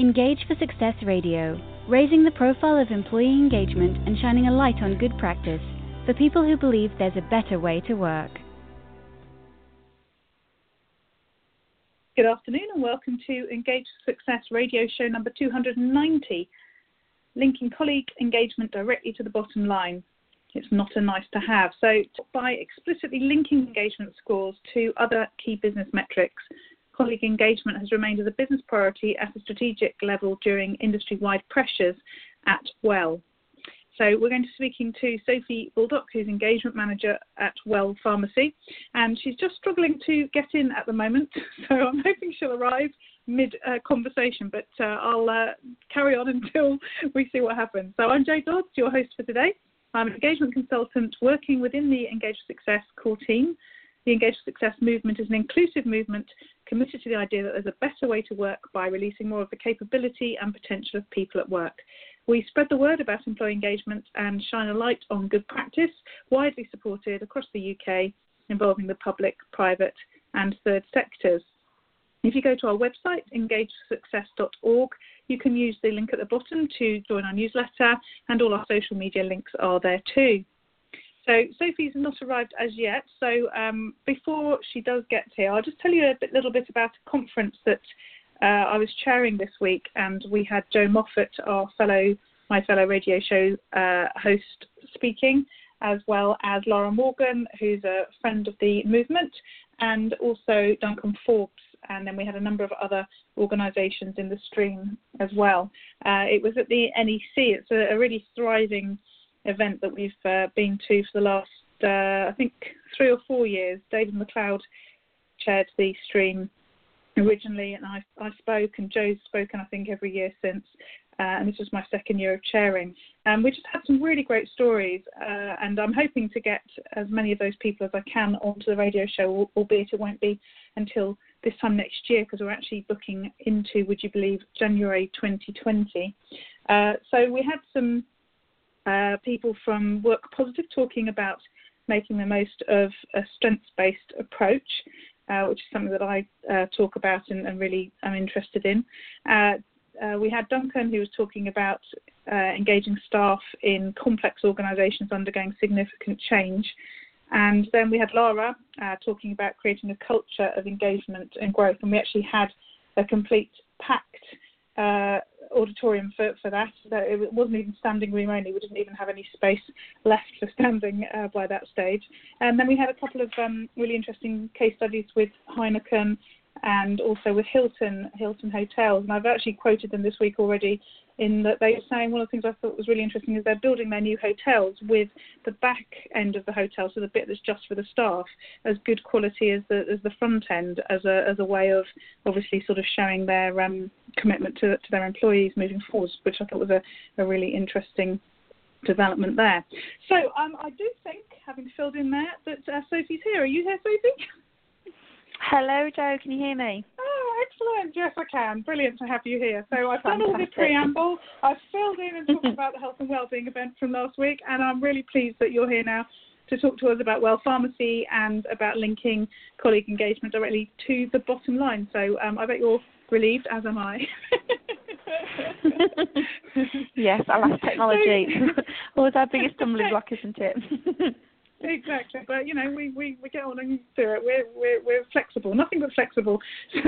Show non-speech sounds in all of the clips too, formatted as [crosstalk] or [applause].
Engage for Success Radio, raising the profile of employee engagement and shining a light on good practice for people who believe there's a better way to work. Good afternoon and welcome to Engage for Success radio show number 290, linking colleague engagement directly to the bottom line. It's not a nice to have. So, by explicitly linking engagement scores to other key business metrics, colleague engagement has remained as a business priority at a strategic level during industry wide pressures at Well. So we're going to be speaking to Sophie Baldock, who's engagement manager at Well Pharmacy, and she's just struggling to get in at the moment. [laughs] So I'm hoping she'll arrive mid uh, conversation, but uh, I'll uh, carry on [laughs] until we see what happens. So I'm Jo Dodds, your host for today. I'm an engagement consultant working within the Engage Success core team. The Engage Success movement is an inclusive movement committed to the idea that there's a better way to work by releasing more of the capability and potential of people at work. We spread the word about employee engagement and shine a light on good practice, widely supported across the UK, involving the public, private, and third sectors. If you go to our website, engagesuccess.org, you can use the link at the bottom to join our newsletter, and all our social media links are there too. So Sophie's not arrived as yet. So um, before she does get here, I'll just tell you a bit, little bit about a conference that uh, I was chairing this week, and we had Joe Moffat, our fellow, my fellow radio show uh, host, speaking, as well as Laura Morgan, who's a friend of the movement, and also Duncan Forbes. And then we had a number of other organisations in the stream as well. Uh, it was at the NEC. It's a, a really thriving event that we've uh, been to for the last, uh, I think, three or four years. David McLeod chaired the stream originally, and I, I spoke, and Joe's spoken, I think, every year since. Uh, and this was my second year of chairing. Um, we just had some really great stories, uh, and I'm hoping to get as many of those people as I can onto the radio show, albeit it won't be until this time next year because we're actually booking into, would you believe, January 2020. Uh, so we had some uh, people from Work Positive talking about making the most of a strengths based approach, uh, which is something that I uh, talk about and, and, really am interested in. Uh, uh, we had Duncan who was talking about uh, engaging staff in complex organisations undergoing significant change. And then we had Laura talking about creating a culture of engagement and growth. And we actually had a complete packed auditorium for, for that. It wasn't even standing room only. We didn't even have any space left for standing uh, by that stage. And then we had a couple of um, really interesting case studies with Heineken and also with Hilton, Hilton Hotels. And I've actually quoted them this week already in that they were saying one of the things I thought was really interesting is they're building their new hotels with the back end of the hotel, so the bit that's just for the staff, as good quality as the as the front end, as a as a way of obviously sort of showing their um, commitment to to their employees moving forwards, which I thought was a, a really interesting development there. So um, I do think, having filled in there, that uh, Sophie's here. Are you here, Sophie? Hello, Jo. Can you hear me? Oh, excellent. Yes, I can. Brilliant to have you here. So I've Fantastic. done all the preamble. I've filled in and talked about the health and wellbeing event from last week, and I'm really pleased that you're here now to talk to us about Well Pharmacy and about linking colleague engagement directly to the bottom line. So um, I bet you're relieved, as am I. [laughs] yes, I love [laughs] technology. [laughs] Always our biggest stumbling block, isn't it? Exactly. But you know, we, we, we get on and do it. We're we're we're flexible, nothing but flexible. [laughs]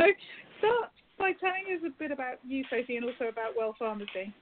So start by telling us a bit about you, Sophie, and also about Well Pharmacy.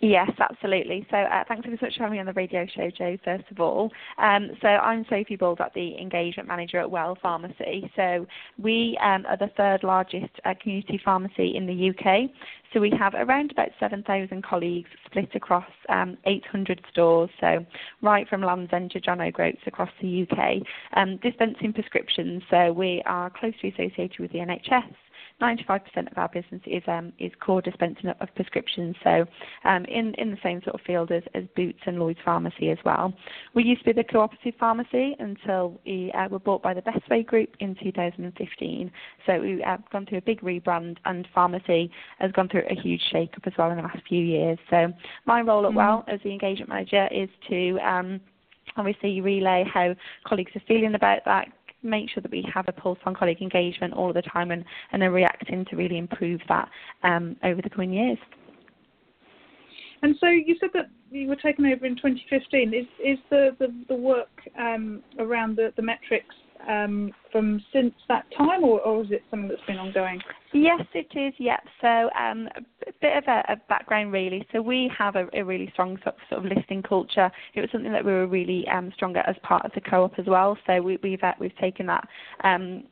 Yes, absolutely. So uh, thanks so much for having me on the radio show, Jo, first of all. Um, so I'm Sophie Baldock, the Engagement Manager at Well Pharmacy. So we um, are the third largest uh, community pharmacy in the UK. So we have around about 7,000 colleagues split across um, 800 stores, so right from Land's End to John O'Groats across the UK, um, dispensing prescriptions. So we are closely associated with the NHS. 95% of our business is um, is core dispensing of prescriptions, so um, in in the same sort of field as, as Boots and Lloyd's Pharmacy as well. We used to be the cooperative pharmacy until we uh, were bought by the Bestway Group in 2015. So we have uh, gone through a big rebrand, and pharmacy has gone through a huge shake-up as well in the last few years. So my role at mm Well as the engagement manager is to um, obviously relay how colleagues are feeling about that, make sure that we have a pulse on colleague engagement all of the time and, and are reacting to really improve that um, over the coming years. And so you said that you were taken over in 2015. Is is the the, the work um, around the, the metrics um, from since that time, or, or is it something that's been ongoing? Yes, it is. Yep. So um, a bit of a, a, background, really. So we have a, a really strong sort of, sort of, listing culture. It was something that we were really um, strong at as part of the co-op as well. So we, have we've, uh, we've taken that um,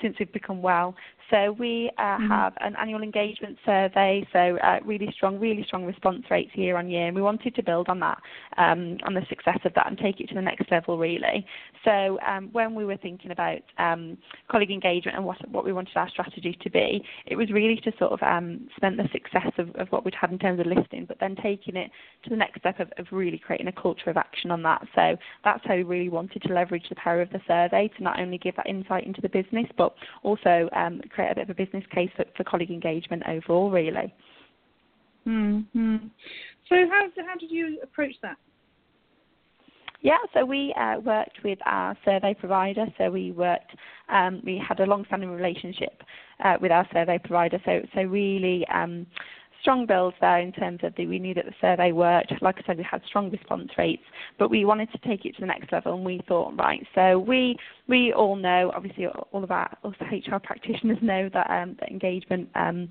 since we've become well. So we uh, mm-hmm. have an annual engagement survey, so uh, really strong, really strong response rates year on year, and we wanted to build on that, um, on the success of that, and take it to the next level, really. So um, when we were thinking about um, colleague engagement and what what we wanted our strategy to be, it was really to sort of um, cement the success of, of what we'd had in terms of listing, but then taking it to the next step of, of really creating a culture of action on that. So that's how we really wanted to leverage the power of the survey to not only give that insight into the business, but also um, create create a bit of a business case for, for colleague engagement overall, really. Mm-hmm. So how how did you approach that? Yeah, so we uh, worked with our survey provider. So we worked, um, we had a long-standing relationship uh, with our survey provider. So so really um, strong builds there in terms of the, we knew that the survey worked. Like I said, we had strong response rates, but we wanted to take it to the next level, and we thought, right, so we we all know, obviously, all of our us HR practitioners know that um, that engagement um,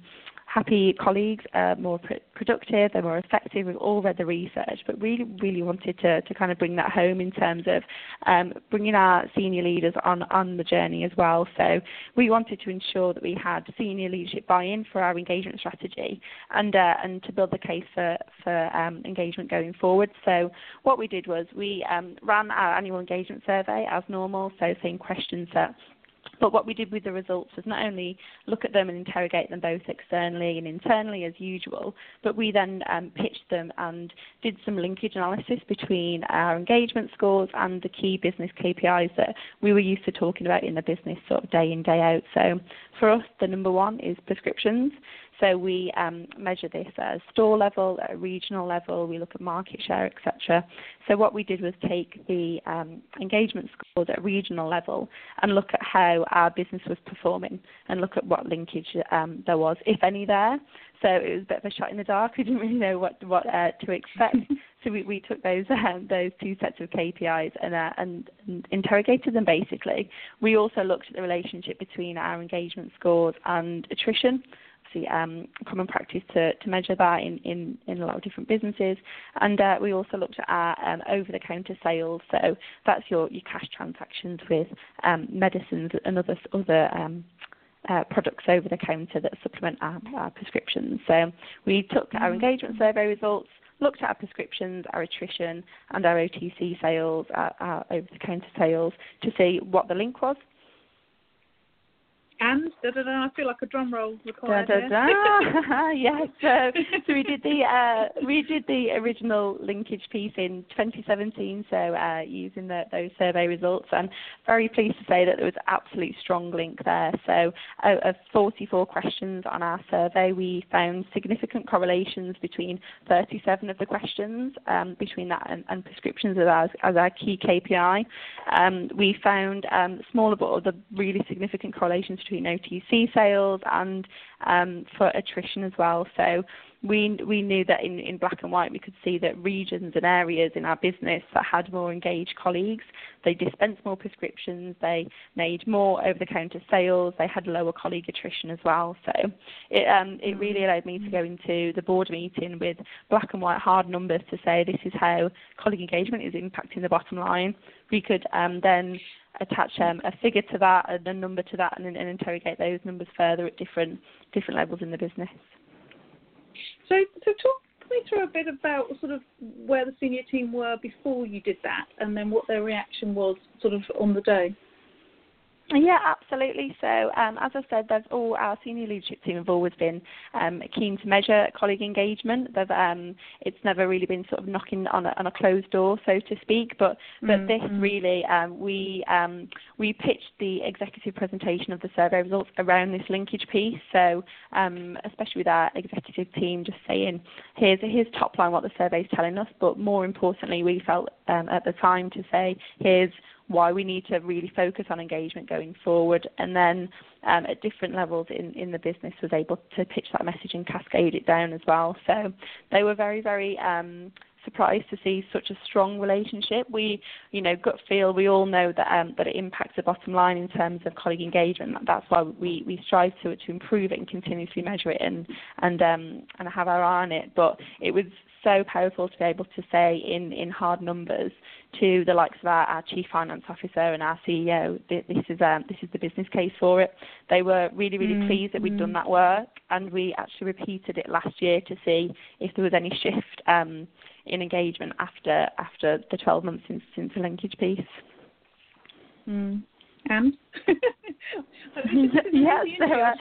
happy colleagues are more pr- productive, they're more effective. We've all read the research, but really, really wanted to, to kind of bring that home in terms of um, bringing our senior leaders on, on the journey as well. So we wanted to ensure that we had senior leadership buy-in for our engagement strategy and, uh, and to build the case for, for um, engagement going forward. So what we did was we um, ran our annual engagement survey as normal, so same questions that but what we did with the results was not only look at them and interrogate them both externally and internally as usual, but we then um, pitched them and did some linkage analysis between our engagement scores and the key business KPIs that we were used to talking about in the business sort of day in, day out. So for us, the number one is prescriptions. So we um, measure this at store level, at a regional level, we look at market share, etc. So what we did was take the um, engagement scores at a regional level and look at how our business was performing and look at what linkage um, there was, if any, there. So it was a bit of a shot in the dark. [laughs] We didn't really know what what uh, to expect. so we, we took those [laughs] um, those two sets of KPIs and, uh, and, and interrogated them basically. We also looked at the relationship between our engagement scores and attrition obviously um, common practice to, to measure that in, in, in a lot of different businesses. And uh, we also looked at our um, over-the-counter sales. So that's your, your cash transactions with um, medicines and other other um, uh, products over the counter that supplement our, our prescriptions. So we took our mm-hmm. engagement survey results, looked at our prescriptions, our attrition, and our OTC sales, our, our over-the-counter sales, to see what the link was and da da da. I feel like a drum roll required. Da, da, da. yes. So, so we did the uh, we did the original linkage piece in 2017. So uh, using the, those survey results, and very pleased to say that there was an absolutely strong link there. So out of 44 questions on our survey, we found significant correlations between 37 of the questions um, between that and, and prescriptions as our, as our key KPI. Um, we found um, smaller but other really significant correlations between OTC sales and um, for attrition as well. So we we knew that in, in black and white we could see that regions and areas in our business that had more engaged colleagues, they dispensed more prescriptions, they made more over the counter sales, they had lower colleague attrition as well. So it um, it really allowed me to go into the board meeting with black and white hard numbers to say this is how colleague engagement is impacting the bottom line. We could um, then attach um, a figure to that and a number to that and, and interrogate those numbers further at different different levels in the business. So, so talk me through a bit about sort of where the senior team were before you did that, and then what their reaction was sort of on the day. Yeah, absolutely. So, um, as I said, there's all our senior leadership team have always been um, keen to measure colleague engagement. Um, it's never really been sort of knocking on a, on a closed door, so to speak. But but mm-hmm. this really, um, we um, we pitched the executive presentation of the survey results around this linkage piece. So, um, especially with our executive team, just saying here's here's top line what the survey is telling us, but more importantly, we felt at the time to say here's why we need to really focus on engagement going forward, and then um, at different levels in, in the business was able to pitch that message and cascade it down as well. So they were very, very um, surprised to see such a strong relationship. We, you know, gut feel we all know that um, that it impacts the bottom line in terms of colleague engagement. That's why we, we strive to to improve it and continuously measure it and and um, and have our eye on it. But it was so powerful to be able to say in, in hard numbers to the likes of our, our chief finance officer and our CEO, this is um, this is the business case for it. They were really really mm-hmm. pleased that we'd done that work, and we actually repeated it last year to see if there was any shift um, in engagement after after the 12 months since since the linkage piece. Mm. And [laughs] yes, so, uh,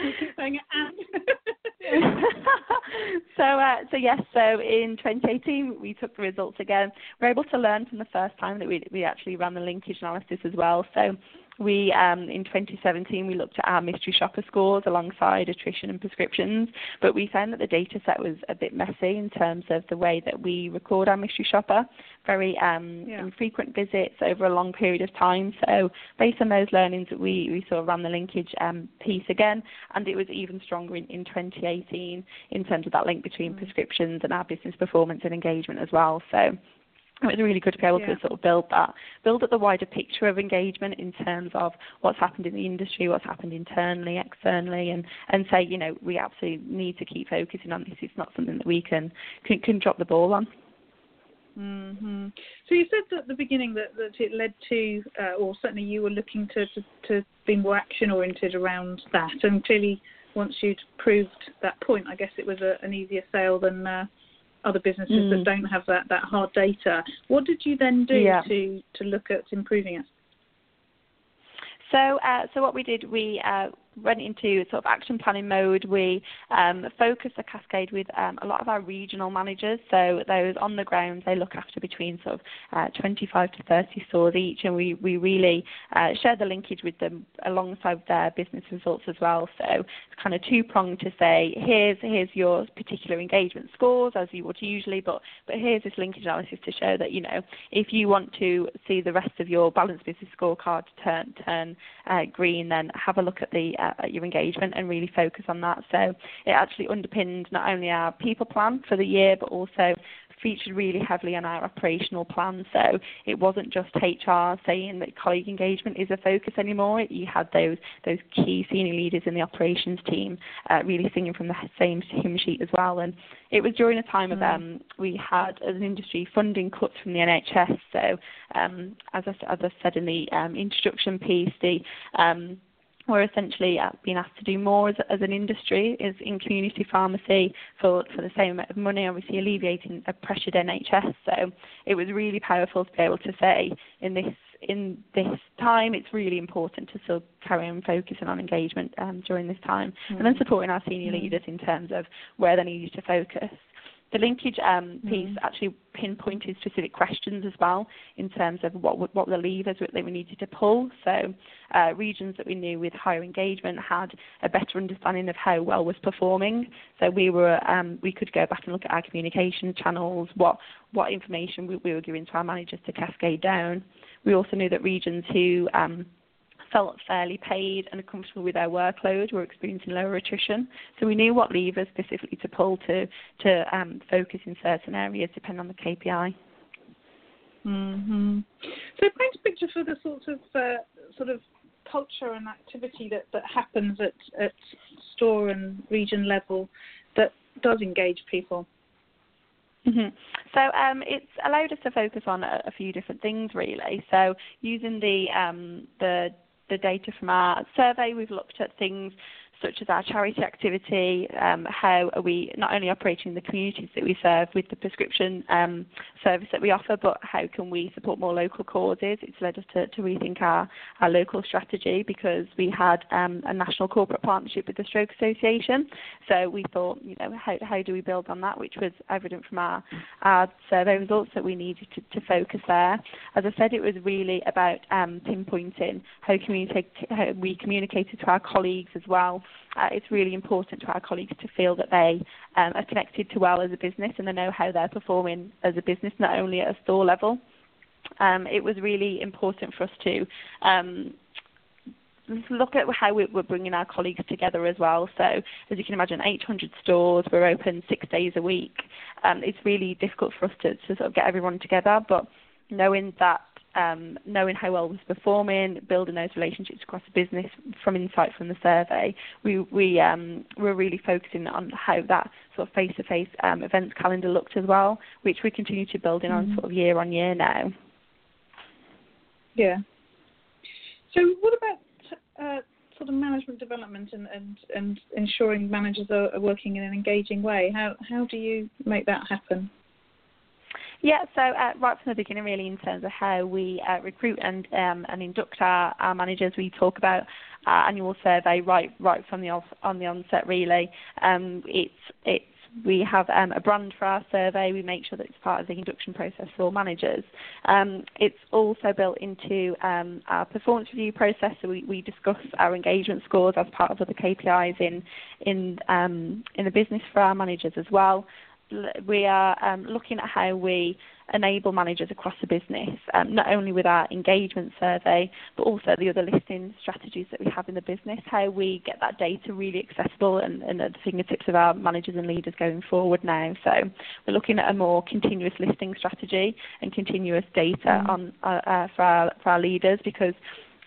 [laughs] so, uh, so yes, so in 2018 we took the results again. We are able to learn from the first time that we we actually ran the linkage analysis as well. So we um, in 2017 we looked at our mystery shopper scores alongside attrition and prescriptions, but we found that the data set was a bit messy in terms of the way that we record our mystery shopper, very um, yeah. infrequent visits over a long period of time. So based on those learnings, we we sort of ran the linkage um, piece again, and it was even stronger in, in 2018 in terms of that link between mm. prescriptions and our business performance and engagement as well. So it was really good to be able yeah. to sort of build that, build up the wider picture of engagement in terms of what's happened in the industry, what's happened internally, externally, and, and say, you know, we absolutely need to keep focusing on this. It's not something that we can can, can drop the ball on. Mm-hmm. So you said at the beginning that, that it led to, uh, or certainly you were looking to, to, to be more action oriented around that, and clearly once you'd proved that point, I guess it was a, an easier sale than uh, other businesses mm. that don't have that, that hard data. What did you then do yeah. to, to look at improving it? So, uh, so what we did, we uh, went into sort of action planning mode. We um, focused the cascade with um, a lot of our regional managers. So those on the ground, they look after between sort of uh, 25 to 30 stores each, and we we really uh, share the linkage with them alongside their business results as well. So it's kind of two pronged to say here's here's your particular engagement scores as you would usually, but but here's this linkage analysis to show that you know if you want to see the rest of your balanced business scorecard turn turn uh, green, then have a look at the uh, at your engagement and really focus on that. So it actually underpinned not only our people plan for the year, but also featured really heavily on our operational plan. So it wasn't just HR saying that colleague engagement is a focus anymore. You had those those key senior leaders in the operations team uh, really singing from the same hymn sheet as well. And it was during a time mm. of um, we had as an industry funding cuts from the NHS. So um, as I, as I said in the um, introduction piece, the um, we're essentially uh, being asked to do more as, as an industry is in community pharmacy for, for the same amount of money, obviously alleviating a pressured NHS. So it was really powerful to be able to say in this in this time, it's really important to still carry on focusing on engagement um, during this time, mm. and then supporting our senior mm. leaders in terms of where they need to focus the linkage um, piece mm. actually pinpointed specific questions as well in terms of what what the levers that we needed to pull. So uh, regions that we knew with higher engagement had a better understanding of how well was performing. So we were um, we could go back and look at our communication channels, what what information we, we were giving to our managers to cascade down. We also knew that regions who um, felt fairly paid and comfortable with their workload were experiencing lower attrition. So we knew what levers specifically to pull to to um, focus in certain areas depending on the KPI. Mm-hmm. So paint a picture for the sort of uh, sort of culture and activity that, that happens at, at store and region level that does engage people. Mm-hmm. So um, it's allowed us to focus on a, a, few different things, really. So using the um, the the data from our survey, we've looked at things such as our charity activity, um, how are we not only operating in the communities that we serve with the prescription um, service that we offer, but how can we support more local causes? It's led us to, to rethink our, our local strategy because we had um, a national corporate partnership with the Stroke Association. So we thought, you know, how, how do we build on that, which was evident from our, our survey results that we needed to, to focus there. As I said, it was really about um, pinpointing how, how we communicated to our colleagues as well uh, it's really important to our colleagues to feel that they um, are connected to well as a business and they know how they're performing as a business, not only at a store level. Um, it was really important for us to um, look at how we, are bringing our colleagues together as well. So, as you can imagine, 800 stores, we're open six days a week. Um, it's really difficult for us to, to sort of get everyone together, but knowing that um, knowing how well was performing, building those relationships across the business from insight from the survey, we we um, were really focusing on how that sort of face-to-face um, events calendar looked as well, which we continue to build in mm-hmm. on sort of year on year now. Yeah. So what about uh, sort of management development and, and, and ensuring managers are, are working in an engaging way? How how do you make that happen? Yeah, so uh, right from the beginning, really, in terms of how we uh, recruit and um, and induct our, our managers, we talk about our annual survey right right from the off, on the onset. Really, um, it's it's we have um, a brand for our survey. We make sure that it's part of the induction process for all managers. Um, it's also built into um, our performance review process, so we, we, discuss our engagement scores as part of other KPIs in in um, in the business for our managers as well we are um, looking at how we enable managers across the business, um, not only with our engagement survey, but also the other listing strategies that we have in the business, how we get that data really accessible and, and at the fingertips of our managers and leaders going forward now. So we're looking at a more continuous listing strategy and continuous data mm. on uh, uh, for, our, for our leaders because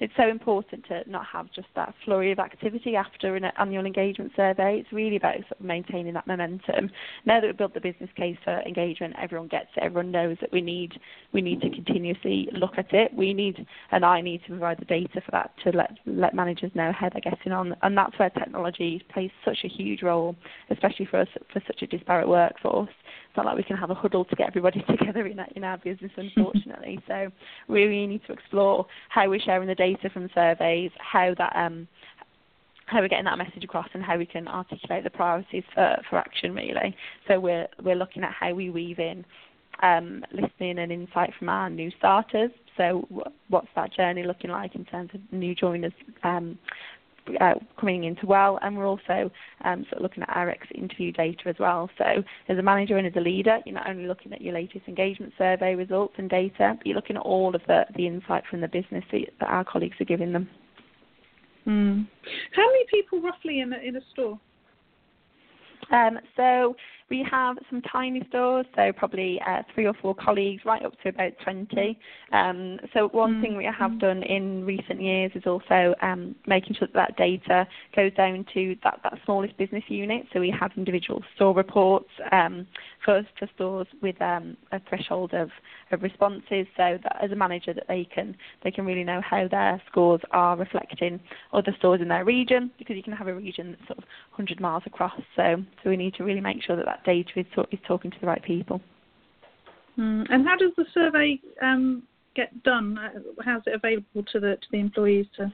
it's so important to not have just that flurry of activity after an annual engagement survey. It's really about sort of maintaining that momentum. Now that we've built the business case for engagement, everyone gets it. Everyone knows that we need we need to continuously look at it. We need and I need to provide the data for that to let let managers know how they're getting on, and that's where technology plays such a huge role, especially for us for such a disparate workforce. It's not like we can have a huddle to get everybody [laughs] together in our, in our business, unfortunately. [laughs] so we really need to explore how we're sharing the data from surveys, how that um, how we're getting that message across and how we can articulate the priorities for, for action really. So we're we're looking at how we weave in um, listening and insight from our new starters. So what's that journey looking like in terms of new joiners um, uh, coming into well, and we're also um, sort of looking at our exit interview data as well. So as a manager and as a leader, you're not only looking at your latest engagement survey results and data, but you're looking at all of the, the insight from the business that, that our colleagues are giving them. Mm. How many people roughly in a, in a store? Um, so we have some tiny stores, so probably uh, three or four colleagues, right up to about 20. Um, so one mm-hmm. thing we have done in recent years is also um, making sure that that data goes down to that, that smallest business unit. So we have individual store reports um, for, for stores with um, a threshold of, of responses, so that as a manager that they can they can really know how their scores are reflecting other stores in their region, because you can have a region that's sort of 100 miles across. So so we need to really make sure that that data is, is talking to the right people. Mm. And how does the survey um, get done? Uh, how's it available to the to the employees to,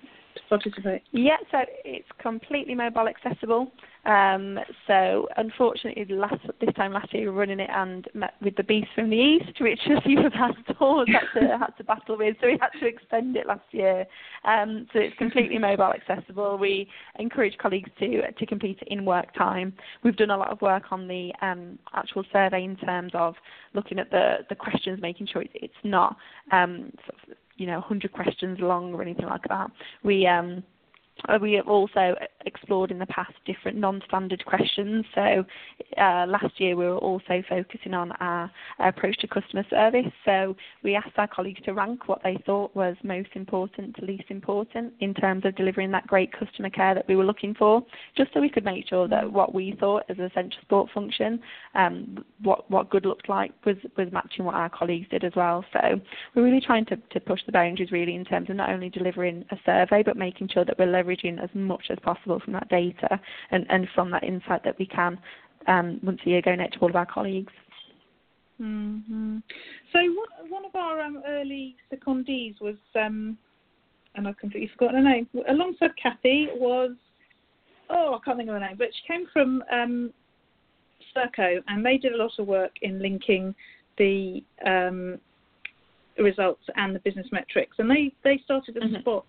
participate? Yeah, so it's completely mobile accessible. Um, so unfortunately, last this time last year we were running it and met with the beast from the east, which a few of our stores had to had to battle with. So we had to extend it last year. Um, so it's completely mobile accessible. We encourage colleagues to to complete in work time. We've done a lot of work on the um, actual survey in terms of looking at the the questions, making sure it's not um, sort of, you know 100 questions long or anything like that. We um, we have also explored in the past different non-standard questions. So uh, last year we were also focusing on our, approach to customer service. So we asked our colleagues to rank what they thought was most important to least important in terms of delivering that great customer care that we were looking for, just so we could make sure that what we thought as a central support function, um, what what good looked like was was matching what our colleagues did as well. So we're really trying to, to push the boundaries really in terms of not only delivering a survey but making sure that we're leveraging as much as possible from that data and, and from that insight that we can um, once a year going out to all of our colleagues. Mm-hmm. So one, one of our um, early secondees was, um, and I've completely forgotten her name, alongside Kathy was, oh, I can't think of her name, but she came from um, Serco and they did a lot of work in linking the um, results and the business metrics. And they, they started a mm-hmm. spot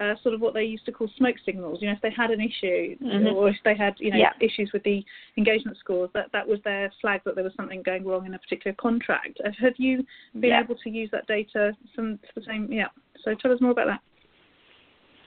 uh, sort of what they used to call smoke signals. You know, if they had an issue mm-hmm. or if they had, you know, yeah. issues with the engagement scores, that that was their flag that there was something going wrong in a particular contract. Have you been yeah. able to use that data some the same? Yeah. So tell us more about that.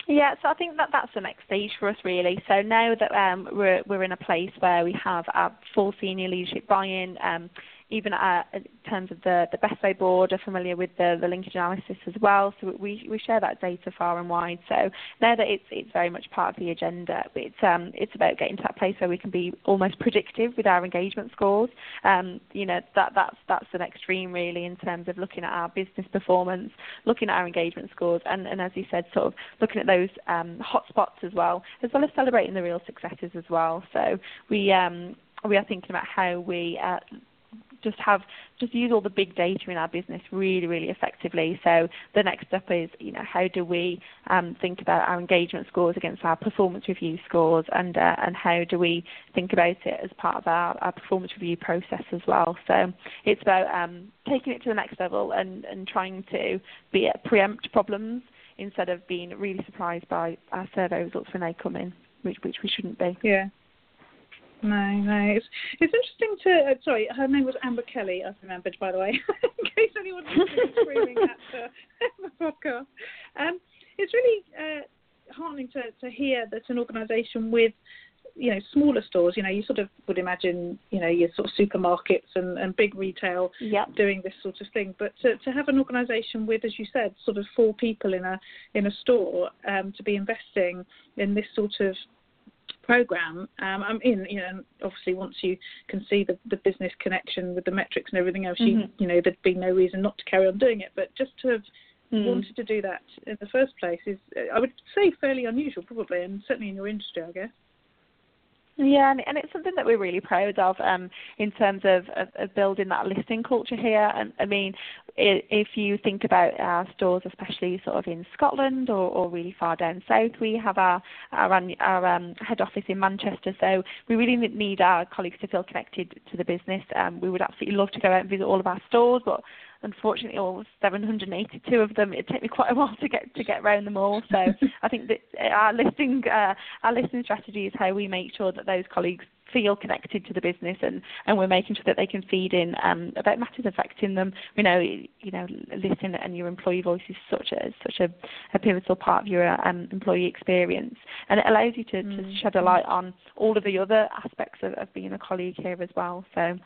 Yeah, so I think that that's the next stage for us really. So now that um, we're we're in a place where we have our full senior leadership buy-in, um, even at, in terms of the, the way board are familiar with the, the linkage analysis as well. So we, we share that data far and wide. So now that it's it's very much part of the agenda, it's um it's about getting to that place where we can be almost predictive with our engagement scores. Um, you know that that's that's an extreme really in terms of looking at our business performance, looking at our engagement scores, and, and as you said, sort of looking at those um, hotspots as well, as well as celebrating the real successes as well. So we um we are thinking about how we uh, just have just use all the big data in our business really really effectively. So the next step is you know how do we um, think about our engagement scores against our performance review scores and uh, and how do we think about it as part of our, our performance review process as well. So it's about um, taking it to the next level and, and trying to be preempt problems instead of being really surprised by our survey results when they come in, which which we shouldn't be. Yeah. No, no. It's, it's interesting to. Uh, sorry, her name was Amber Kelly. I've remembered, by the way, [laughs] in case anyone's [laughs] screaming at the, the podcast. Um, it's really uh, heartening to, to hear that an organisation with you know smaller stores you know you sort of would imagine you know your sort of supermarkets and, and big retail yep. doing this sort of thing but to, to have an organization with as you said sort of four people in a in a store um, to be investing in this sort of program. Um, I'm in, you know, obviously once you can see the, the business connection with the metrics and everything else, mm-hmm. you, you know, there'd be no reason not to carry on doing it. But just to have mm. wanted to do that in the first place is, I would say, fairly unusual, probably, and certainly in your industry, I guess. Yeah, and, and it's something that we're really proud of um, in terms of, of, of, building that listening culture here. And I mean, if you think about our stores, especially sort of in Scotland or, or really far down south, we have our our, our um, head office in Manchester. So we really need our colleagues to feel connected to the business. Um, we would absolutely love to go out and visit all of our stores, but unfortunately all 782 of them it took me quite a while to get to get around them all so [laughs] i think that our listing uh, our listing strategy is how we make sure that those colleagues feel connected to the business and, and we're making sure that they can feed in um, about matters affecting them. We know you know listening and your employee voice is such a such a, a pivotal part of your um, employee experience, and it allows you to, mm. to shed a light on all of the other aspects of, of being a colleague here as well. So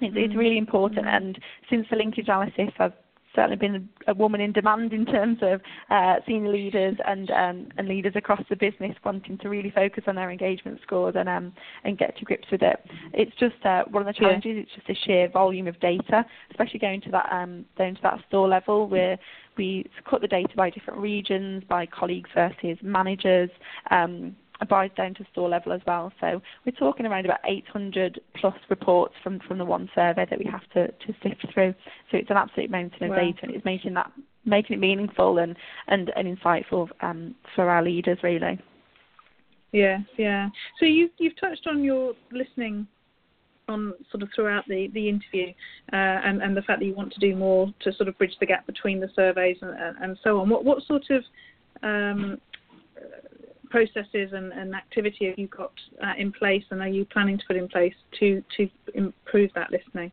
it's, it's really important. Mm. And since the linkage analysis, I've certainly been a woman in demand in terms of uh, senior leaders and um, and leaders across the business wanting to really focus on their engagement scores and um, and get to grips with it. It's just uh, one of the challenges. Yeah. It's just the sheer volume of data, especially going to that um, down to that store level where we cut the data by different regions, by colleagues versus managers. Um, abides down to store level as well. So we're talking around about 800 plus reports from, from the one survey that we have to, to sift through. So it's an absolute mountain of wow. data and it's making that making it meaningful and, and, and insightful um, for our leaders really. Yeah, yeah. So you've you've touched on your listening on sort of throughout the, the interview uh, and, and the fact that you want to do more to sort of bridge the gap between the surveys and, and so on. What what sort of um, processes and, and activity have you got uh, in place and are you planning to put in place to, to improve that listening?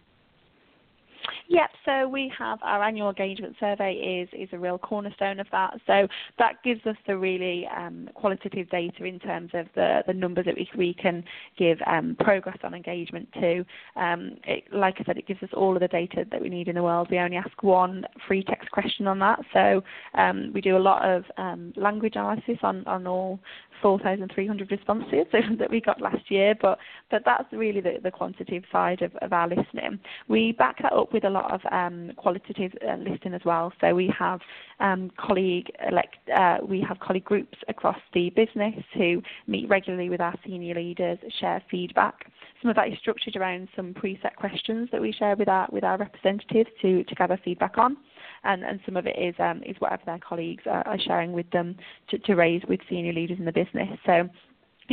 Yep, so we have our annual engagement survey is, is a real cornerstone of that. So that gives us the really um, qualitative data in terms of the, the numbers that we, we can give um, progress on engagement to. Um, it, like I said, it gives us all of the data that we need in the world. We only ask one free text question on that. So um, we do a lot of um, language analysis on, on all 4,300 responses [laughs] that we got last year, but, but that's really the, the quantitative side of, of our listening. We back that up with a lot of um, qualitative uh, listening as well. So we have um, colleague elect, uh, we have colleague groups across the business who meet regularly with our senior leaders, share feedback. Some of that is structured around some preset questions that we share with our with our representatives to, to gather feedback on and, and some of it is um, is whatever their colleagues are, are sharing with them to, to raise with senior leaders in the business. So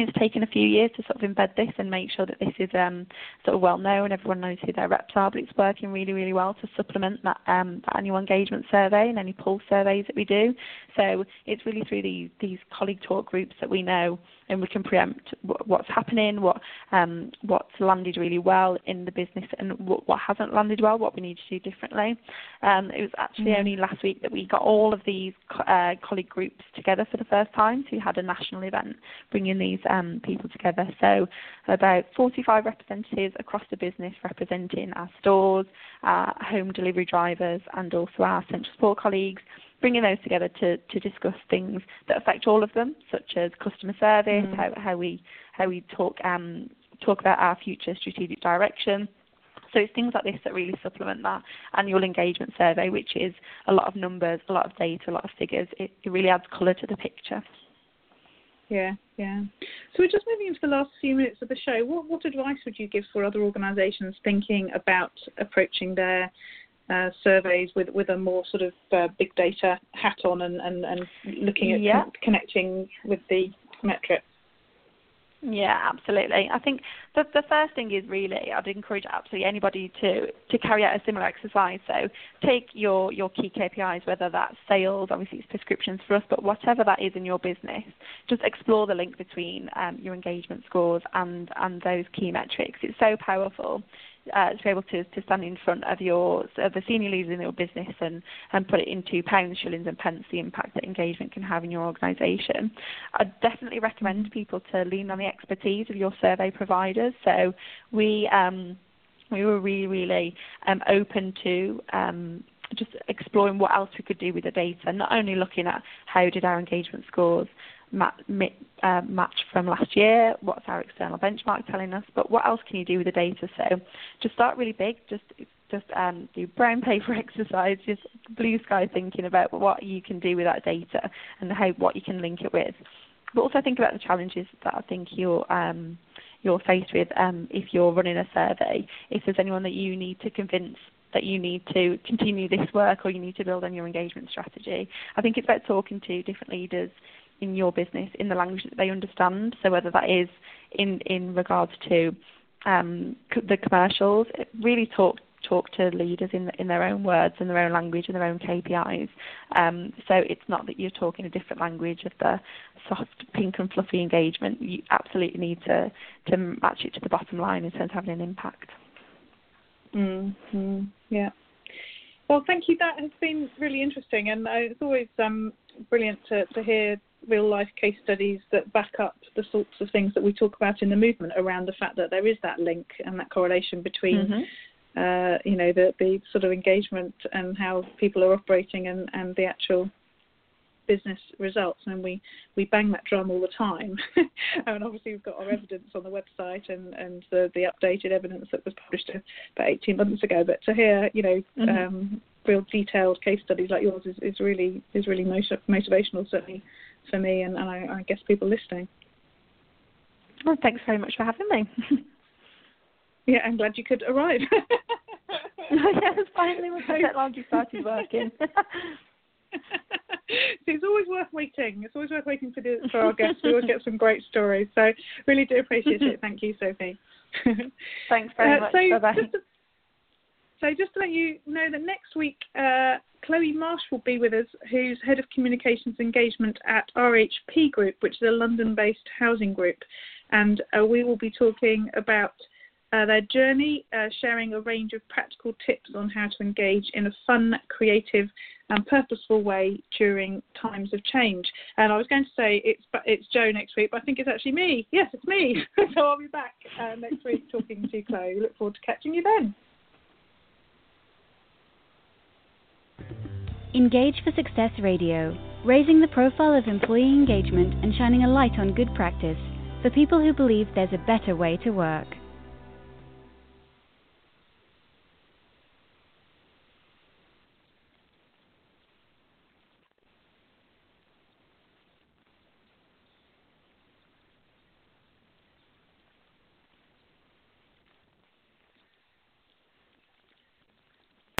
it's taken a few years to sort of embed this and make sure that this is um, sort of well known. And everyone knows who their reps are, but it's working really, really well to supplement that, um, that annual engagement survey and any pulse surveys that we do. So it's really through these, these colleague talk groups that we know and we can preempt what's happening, what um, what's landed really well in the business, and what, what hasn't landed well, what we need to do differently. Um, it was actually mm-hmm. only last week that we got all of these uh, colleague groups together for the first time. So we had a national event bringing these um, people together. So about 45 representatives across the business representing our stores, our home delivery drivers, and also our central support colleagues bringing those together to, to discuss things that affect all of them, such as customer service, mm. how, how we how we talk um, talk about our future strategic direction. So it's things like this that really supplement that annual engagement survey, which is a lot of numbers, a lot of data, a lot of figures. It, it really adds colour to the picture. Yeah, yeah. So we're just moving into the last few minutes of the show. What what advice would you give for other organisations thinking about approaching their uh, surveys with with a more sort of uh, big data hat on and and, and looking at yeah. con- connecting with the metrics. Yeah, absolutely. I think the the first thing is really I'd encourage absolutely anybody to to carry out a similar exercise. So take your your key KPIs, whether that's sales, obviously it's prescriptions for us, but whatever that is in your business, just explore the link between um, your engagement scores and and those key metrics. It's so powerful uh, to be able to, to stand in front of your of the senior leaders in your business and, and put it into pounds, shillings and pence the impact that engagement can have in your organisation. I'd definitely recommend people to lean on the expertise of your survey providers. So we um, we were really, really um, open to um, just exploring what else we could do with the data, not only looking at how did our engagement scores uh, match from last year, what's our external benchmark telling us, but what else can you do with the data? So just start really big, just just um, do brown paper [laughs] exercise, just blue sky thinking about what you can do with that data and how what you can link it with. But also think about the challenges that I think you're um, you're faced with um, if you're running a survey. If there's anyone that you need to convince that you need to continue this work or you need to build on your engagement strategy. I think it's about talking to different leaders in your business in the language that they understand. So whether that is in in regards to um, the commercials, really talk talk to leaders in in their own words, in their own language, in their own KPIs. Um, so it's not that you're talking a different language of the soft, pink and fluffy engagement. You absolutely need to to match it to the bottom line in terms of having an impact. Mm-hmm. Yeah. Well, thank you. That has been really interesting, and uh, it's always um, brilliant to, to hear real life case studies that back up the sorts of things that we talk about in the movement around the fact that there is that link and that correlation between mm-hmm. uh, you know the the sort of engagement and how people are operating and and the actual business results and we we bang that drum all the time [laughs] and obviously we've got our evidence on the website and and the the updated evidence that was published about 18 months ago but to hear you know mm-hmm. um, real detailed case studies like yours is, is really is really motiv- motivational certainly for me and, and I, I guess people listening. Well, thanks very much for having me. [laughs] yeah, I'm glad you could arrive. [laughs] yes, finally my technology started working. [laughs] it's always worth waiting. It's always worth waiting for, the, for our guests. We always get some great stories. So really do appreciate it. Thank you, Sophie. Thanks very uh, much. So Bye-bye. Just to, so just to let you know that next week uh, Chloe Marsh will be with us, who's Head of Communications Engagement at RHP Group, which is a London based housing group. And uh, we will be talking about uh, their journey, uh, sharing a range of practical tips on how to engage in a fun, creative, and purposeful way during times of change. And I was going to say it's it's Joe next week, but I think it's actually me. Yes, it's me. [laughs] so I'll be back uh, next week talking to Chloe. Look forward to catching you then. Engage for Success Radio, raising the profile of employee engagement and shining a light on good practice for people who believe there's a better way to work.